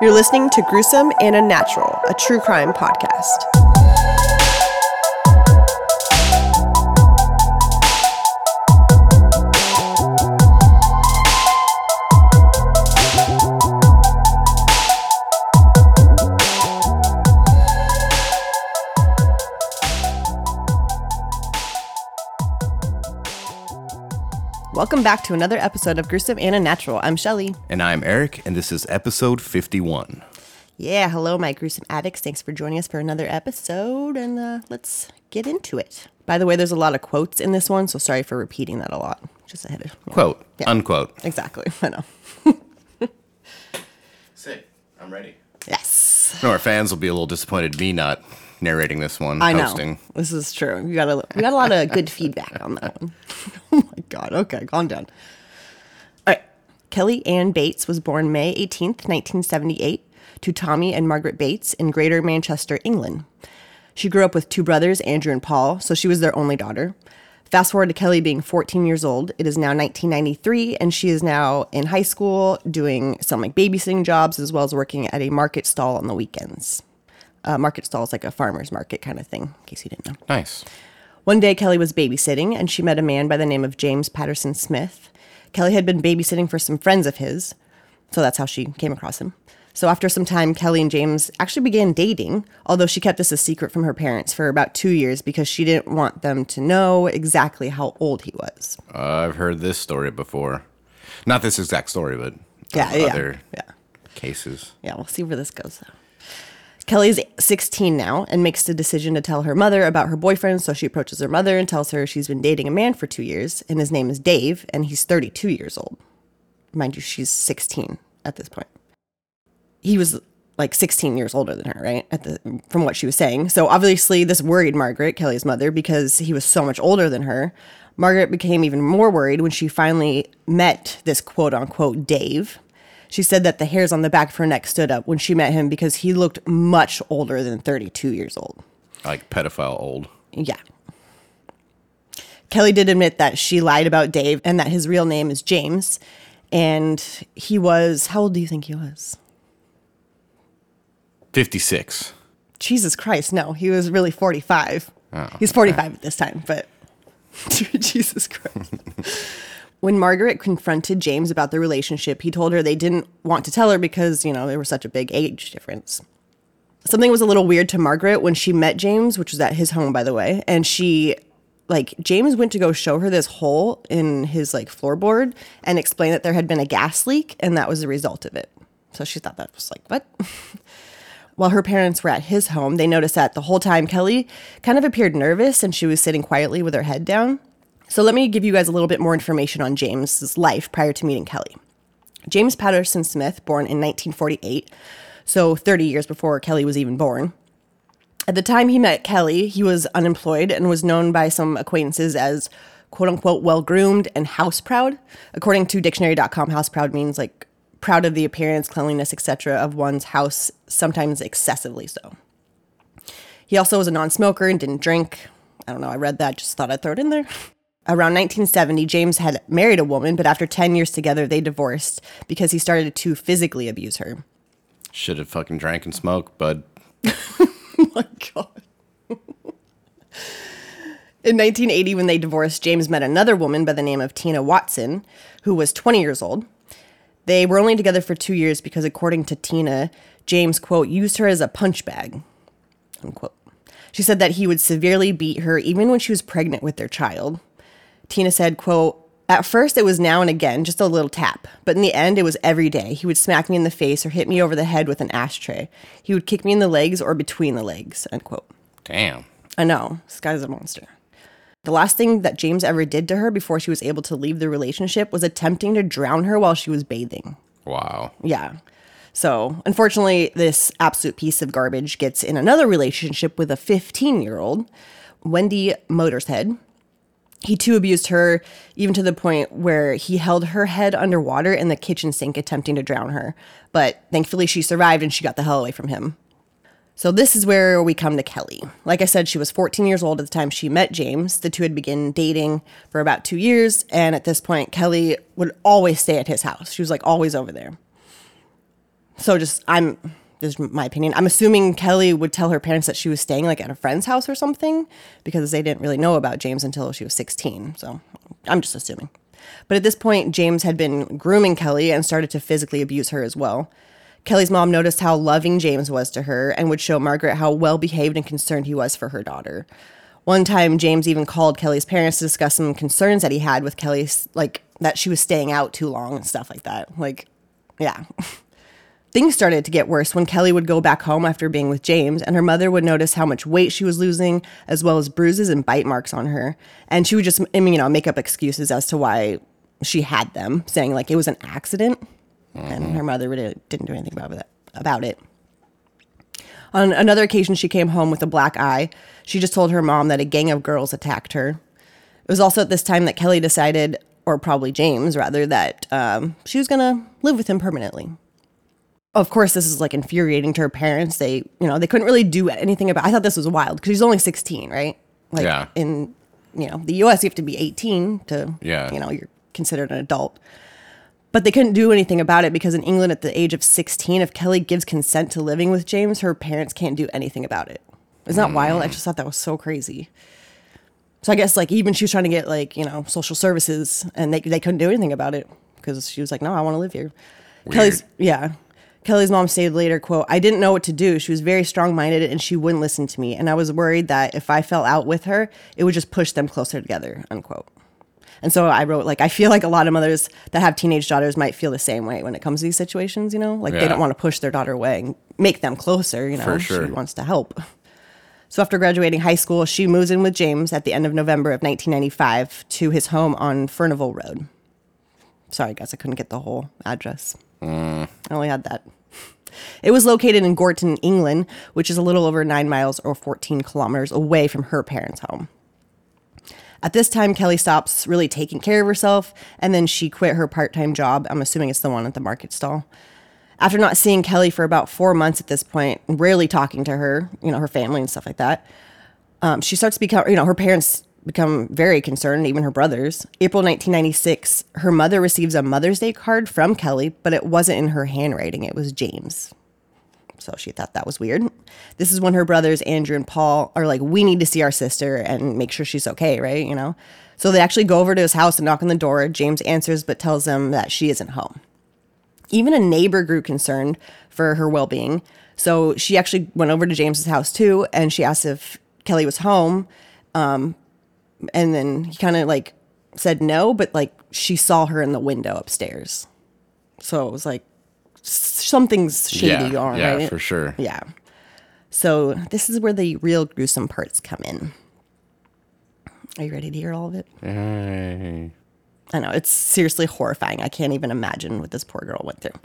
You're listening to Gruesome and Unnatural, a true crime podcast. Welcome back to another episode of Gruesome and Unnatural. I'm Shelly. And I'm Eric, and this is episode 51. Yeah, hello, my gruesome addicts. Thanks for joining us for another episode, and uh, let's get into it. By the way, there's a lot of quotes in this one, so sorry for repeating that a lot. Just ahead of yeah. Quote, Yeah. unquote. Exactly, I know. Sick. I'm ready. Yes, No, our fans will be a little disappointed me not narrating this one, I know. hosting. This is true. We got a we got a lot of good feedback on that one. oh my god. Okay, calm down. All right. Kelly Anne Bates was born May 18th, 1978, to Tommy and Margaret Bates in Greater Manchester, England. She grew up with two brothers, Andrew and Paul, so she was their only daughter. Fast forward to Kelly being 14 years old. It is now 1993, and she is now in high school doing some like babysitting jobs as well as working at a market stall on the weekends. Uh, market stall is like a farmer's market kind of thing, in case you didn't know. Nice. One day, Kelly was babysitting and she met a man by the name of James Patterson Smith. Kelly had been babysitting for some friends of his, so that's how she came across him. So, after some time, Kelly and James actually began dating, although she kept this a secret from her parents for about two years because she didn't want them to know exactly how old he was. Uh, I've heard this story before. Not this exact story, but Yeah, yeah, other yeah. cases. Yeah, we'll see where this goes. Kelly's 16 now and makes the decision to tell her mother about her boyfriend. So she approaches her mother and tells her she's been dating a man for two years, and his name is Dave, and he's 32 years old. Mind you, she's 16 at this point. He was like 16 years older than her, right? At the from what she was saying. So obviously this worried Margaret, Kelly's mother, because he was so much older than her. Margaret became even more worried when she finally met this quote unquote Dave. She said that the hairs on the back of her neck stood up when she met him because he looked much older than 32 years old. Like pedophile old. Yeah. Kelly did admit that she lied about Dave and that his real name is James. And he was, how old do you think he was? 56. Jesus Christ, no, he was really 45. He's 45 at this time, but Jesus Christ. When Margaret confronted James about the relationship, he told her they didn't want to tell her because, you know, there was such a big age difference. Something was a little weird to Margaret when she met James, which was at his home, by the way, and she like James went to go show her this hole in his like floorboard and explain that there had been a gas leak and that was the result of it. So she thought that was like, what? While her parents were at his home, they noticed that the whole time Kelly kind of appeared nervous and she was sitting quietly with her head down. So let me give you guys a little bit more information on James's life prior to meeting Kelly. James Patterson Smith, born in 1948, so 30 years before Kelly was even born. At the time he met Kelly, he was unemployed and was known by some acquaintances as quote unquote well groomed and house proud. According to dictionary.com, house proud means like proud of the appearance, cleanliness, etc. of one's house, sometimes excessively so. He also was a non smoker and didn't drink. I don't know, I read that, just thought I'd throw it in there. Around 1970, James had married a woman, but after 10 years together, they divorced because he started to physically abuse her. Should have fucking drank and smoked, bud. Oh my God. In 1980, when they divorced, James met another woman by the name of Tina Watson, who was 20 years old. They were only together for two years because, according to Tina, James, quote, used her as a punch bag, unquote. She said that he would severely beat her even when she was pregnant with their child. Tina said, quote, at first it was now and again, just a little tap, but in the end it was every day. He would smack me in the face or hit me over the head with an ashtray. He would kick me in the legs or between the legs, unquote. Damn. I know, this guy's a monster. The last thing that James ever did to her before she was able to leave the relationship was attempting to drown her while she was bathing. Wow. Yeah. So, unfortunately, this absolute piece of garbage gets in another relationship with a 15 year old, Wendy Motorshead. He too abused her, even to the point where he held her head underwater in the kitchen sink attempting to drown her. But thankfully, she survived and she got the hell away from him. So, this is where we come to Kelly. Like I said, she was 14 years old at the time she met James. The two had begun dating for about two years. And at this point, Kelly would always stay at his house. She was like always over there. So just I'm is my opinion. I'm assuming Kelly would tell her parents that she was staying like at a friend's house or something because they didn't really know about James until she was 16. So I'm just assuming. But at this point, James had been grooming Kelly and started to physically abuse her as well. Kelly's mom noticed how loving James was to her and would show Margaret how well behaved and concerned he was for her daughter. One time, James even called Kelly's parents to discuss some concerns that he had with Kelly's, like that she was staying out too long and stuff like that. Like, yeah. Things started to get worse when Kelly would go back home after being with James, and her mother would notice how much weight she was losing, as well as bruises and bite marks on her. And she would just, I mean, you know, make up excuses as to why she had them, saying like it was an accident, and her mother really didn't do anything about it. About it. On another occasion, she came home with a black eye. She just told her mom that a gang of girls attacked her. It was also at this time that Kelly decided, or probably James rather, that um, she was going to live with him permanently. Of course, this is like infuriating to her parents. They, you know, they couldn't really do anything about. I thought this was wild because she's only 16, right? Like Yeah. in, you know, the U.S. you have to be 18 to, Yeah. you know, you're considered an adult. But they couldn't do anything about it because in England, at the age of 16, if Kelly gives consent to living with James, her parents can't do anything about it. Isn't that hmm. wild? I just thought that was so crazy. So I guess like even she was trying to get like you know social services, and they they couldn't do anything about it because she was like, no, I want to live here. Kelly's yeah. Kelly's mom stated later, quote, I didn't know what to do. She was very strong minded and she wouldn't listen to me. And I was worried that if I fell out with her, it would just push them closer together, unquote. And so I wrote, like, I feel like a lot of mothers that have teenage daughters might feel the same way when it comes to these situations, you know? Like they don't want to push their daughter away and make them closer, you know? For sure. She wants to help. So after graduating high school, she moves in with James at the end of November of 1995 to his home on Furnival Road. Sorry, guys, I couldn't get the whole address. Mm. I only had that. It was located in Gorton, England, which is a little over nine miles or 14 kilometers away from her parents' home. At this time, Kelly stops really taking care of herself, and then she quit her part time job. I'm assuming it's the one at the market stall. After not seeing Kelly for about four months at this point, and rarely talking to her, you know, her family and stuff like that, um, she starts to become, you know, her parents become very concerned, even her brothers. April 1996, her mother receives a Mother's Day card from Kelly, but it wasn't in her handwriting, it was James. So she thought that was weird. This is when her brothers, Andrew and Paul, are like, We need to see our sister and make sure she's okay, right? You know? So they actually go over to his house and knock on the door. James answers, but tells them that she isn't home. Even a neighbor grew concerned for her well being. So she actually went over to James's house too, and she asked if Kelly was home. Um, and then he kind of like said no, but like she saw her in the window upstairs. So it was like something's shady yeah, on, yeah, right? for sure. Yeah. So this is where the real gruesome parts come in. Are you ready to hear all of it? Yay. I know it's seriously horrifying. I can't even imagine what this poor girl went through.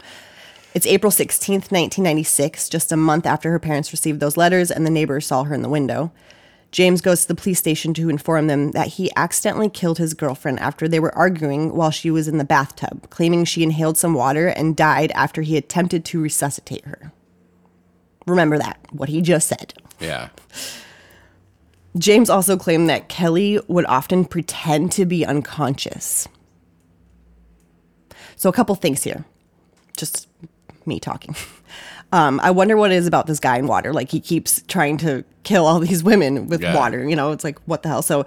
It's April 16th, 1996, just a month after her parents received those letters and the neighbors saw her in the window. James goes to the police station to inform them that he accidentally killed his girlfriend after they were arguing while she was in the bathtub, claiming she inhaled some water and died after he attempted to resuscitate her. Remember that, what he just said. Yeah. James also claimed that Kelly would often pretend to be unconscious. So, a couple things here. Just me talking. Um, I wonder what it is about this guy in water. Like, he keeps trying to kill all these women with Yeah. water. You know, it's like, what the hell? So,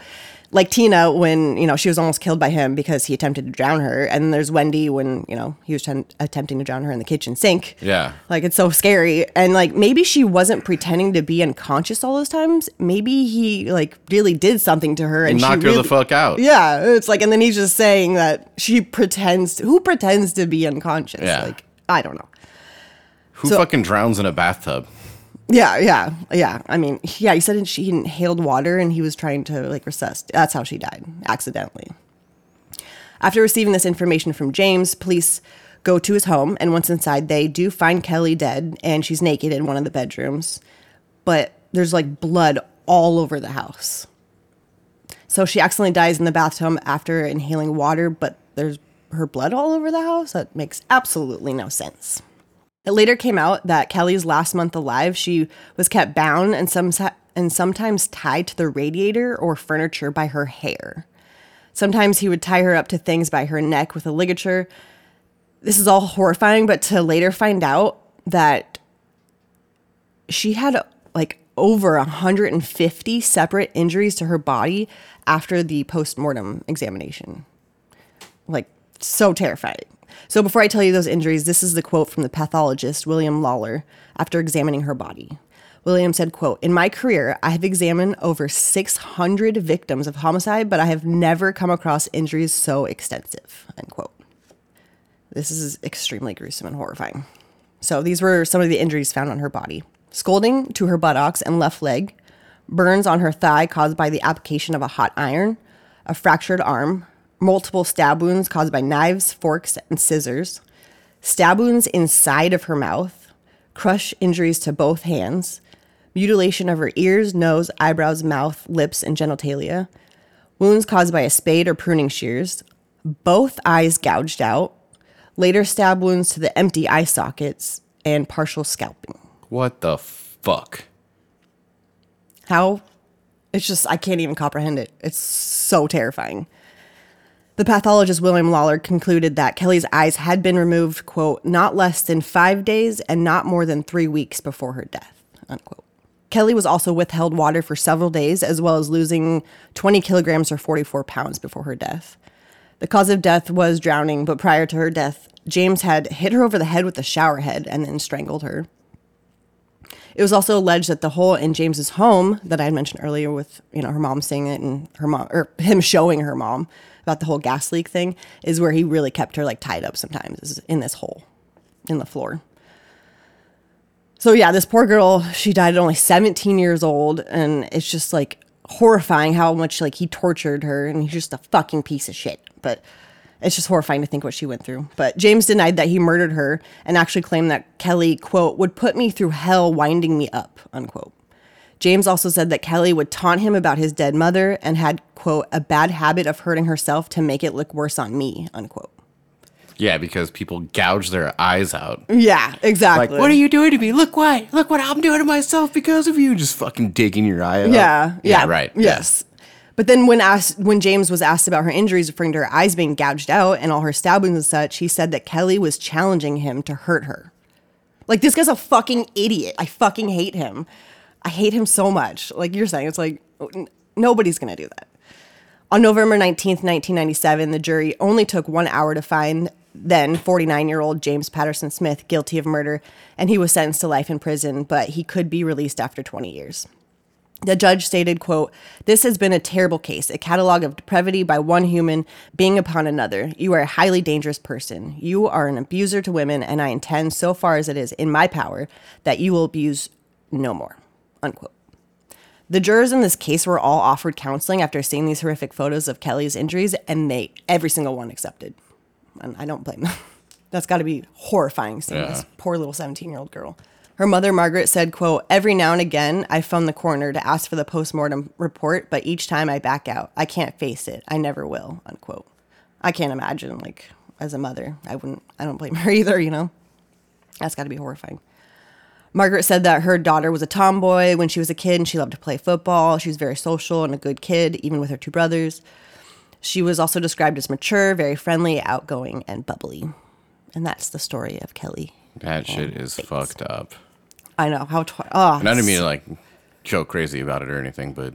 like Tina, when, you know, she was almost killed by him because he attempted to drown her. And there's Wendy when, you know, he was trying, attempting to drown her in the kitchen sink. Yeah. Like it's so scary. And like maybe she wasn't pretending to be unconscious all those times. Maybe he like really did something to her and, she knocked her really, the fuck out. Yeah. It's like and then he's just saying that she pretends who pretends to be unconscious? Yeah. Like I don't know. Who So- fucking drowns in a bathtub? Yeah, yeah, yeah. I mean, yeah, he said she inhaled water and he was trying to like resuscitate. That's how she died, accidentally. After receiving this information from James, police go to his home, and once inside, they do find Kelly dead and she's naked in one of the bedrooms. But there's like blood all over the house. So she accidentally dies in the bathtub after inhaling water, but there's her blood all over the house? That makes absolutely no sense. It later came out that Kelly's last month alive, she was kept bound and some and sometimes tied to the radiator or furniture by her hair. Sometimes he would tie her up to things by her neck with a ligature. This is all horrifying, but to later find out that she had like over 150 separate injuries to her body after the post-mortem examination. Like so terrifying. So before I tell you those injuries, this is the quote from the pathologist William Lawler after examining her body. William said, quote, In my career, I have examined over 600 victims of homicide, but I have never come across injuries so extensive, end quote. This is extremely gruesome and horrifying. So these were some of the injuries found on her body. Scalding to her buttocks and left leg, burns on her thigh caused by the application of a hot iron, a fractured arm, multiple stab wounds caused by knives, forks, and scissors, stab wounds inside of her mouth, crush injuries to both hands, mutilation of her ears, nose, eyebrows, mouth, lips, and genitalia, wounds caused by a spade or pruning shears, both eyes gouged out, later stab wounds to the empty eye sockets, and partial scalping. What the fuck? How? It's just, I can't even comprehend it. It's so terrifying. The pathologist William Lawler concluded that Kelly's eyes had been removed, quote, not less than five days and not more than three weeks before her death, unquote. Kelly was also withheld water for several days, as well as losing 20 kilograms or 44 pounds before her death. The cause of death was drowning, but prior to her death, James had hit her over the head with a shower head and then strangled her. It was also alleged that the hole in James's home that I had mentioned earlier, with you know her mom saying it and her mom or him showing her mom about the whole gas leak thing, is where he really kept her like tied up sometimes in this hole in the floor. So yeah, this poor girl, she died at only 17 years old, and it's just like horrifying how much like he tortured her, and he's just a fucking piece of shit. But it's just horrifying to think what she went through. But James denied that he murdered her and actually claimed that Kelly, quote, would put me through hell winding me up, unquote. James also said that Kelly would taunt him about his dead mother and had, quote, a bad habit of hurting herself to make it look worse on me, unquote. Yeah, because people gouge their eyes out. Yeah, exactly. Like, what are you doing to me? Look what, look what I'm doing to myself because of you. Just fucking digging your eye out. Yeah, yeah, right. Yes. But then when asked when James was asked about her injuries, referring to her eyes being gouged out and all her stab wounds and such, he said that Kelly was challenging him to hurt her. Like this guy's a fucking idiot. I fucking hate him. I hate him so much. Like you're saying, it's like n- nobody's gonna do that. On November 19th, 1997, the jury only took one hour to find then 49 year old James Patterson Smith guilty of murder, and he was sentenced to life in prison, but he could be released after 20 years. The judge stated, quote, This has been a terrible case, a catalog of depravity by one human being upon another. You are a highly dangerous person. You are an abuser to women, and I intend, so far as it is in my power, that you will abuse no more. Unquote. The jurors in this case were all offered counseling after seeing these horrific photos of Kelly's injuries, and they every single one accepted. And I don't blame them. That's got to be horrifying seeing Yeah. this poor little 17 year old girl. Her mother, Margaret, said, quote, Every now and again, I phone the coroner to ask for the postmortem report, but each time I back out. I can't face it. I never will, unquote. I can't imagine, like, as a mother, I wouldn't, I don't blame her either, you know? That's got to be horrifying. Margaret said that her daughter was a tomboy when she was a kid and she loved to play football. She was very social and a good kid, even with her two brothers. She was also described as mature, very friendly, outgoing, and bubbly. And that's the story of Kelly. That shit is Bates. fucked up. I know how. Tw- oh, And I didn't mean to like joke crazy about it or anything, but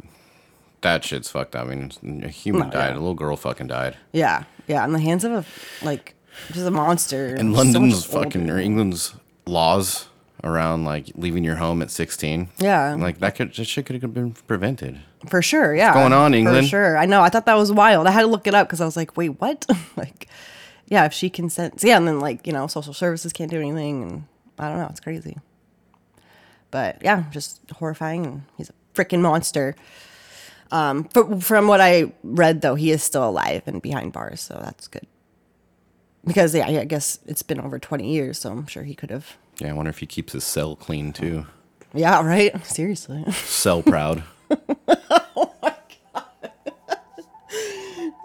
that shit's fucked up. I mean, a human No, died. yeah. A little girl fucking died. yeah, yeah, in the hands of a like just a monster. And So London's fucking or England's laws around like leaving your home at 16. Yeah. Like that could that shit could have been prevented. For sure, yeah. going on, England? For sure. I know. I thought that was wild. I had to look it up because I was like, wait, what? like, yeah, if she consents. Yeah, and then, like, you know, social services can't do anything. And I don't know. It's crazy. But yeah, just horrifying. And he's a freaking monster. Um, but from what I read, though, he is still alive and behind bars. So that's good. Because, yeah, I guess it's been over 20 years. So I'm sure he could have. Yeah, I wonder if he keeps his cell clean too. Yeah, right? Seriously. Cell proud. Oh my god.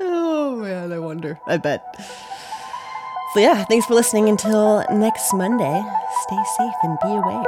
oh man, I wonder. I bet. So yeah, thanks for listening until next Monday. Stay safe and be aware.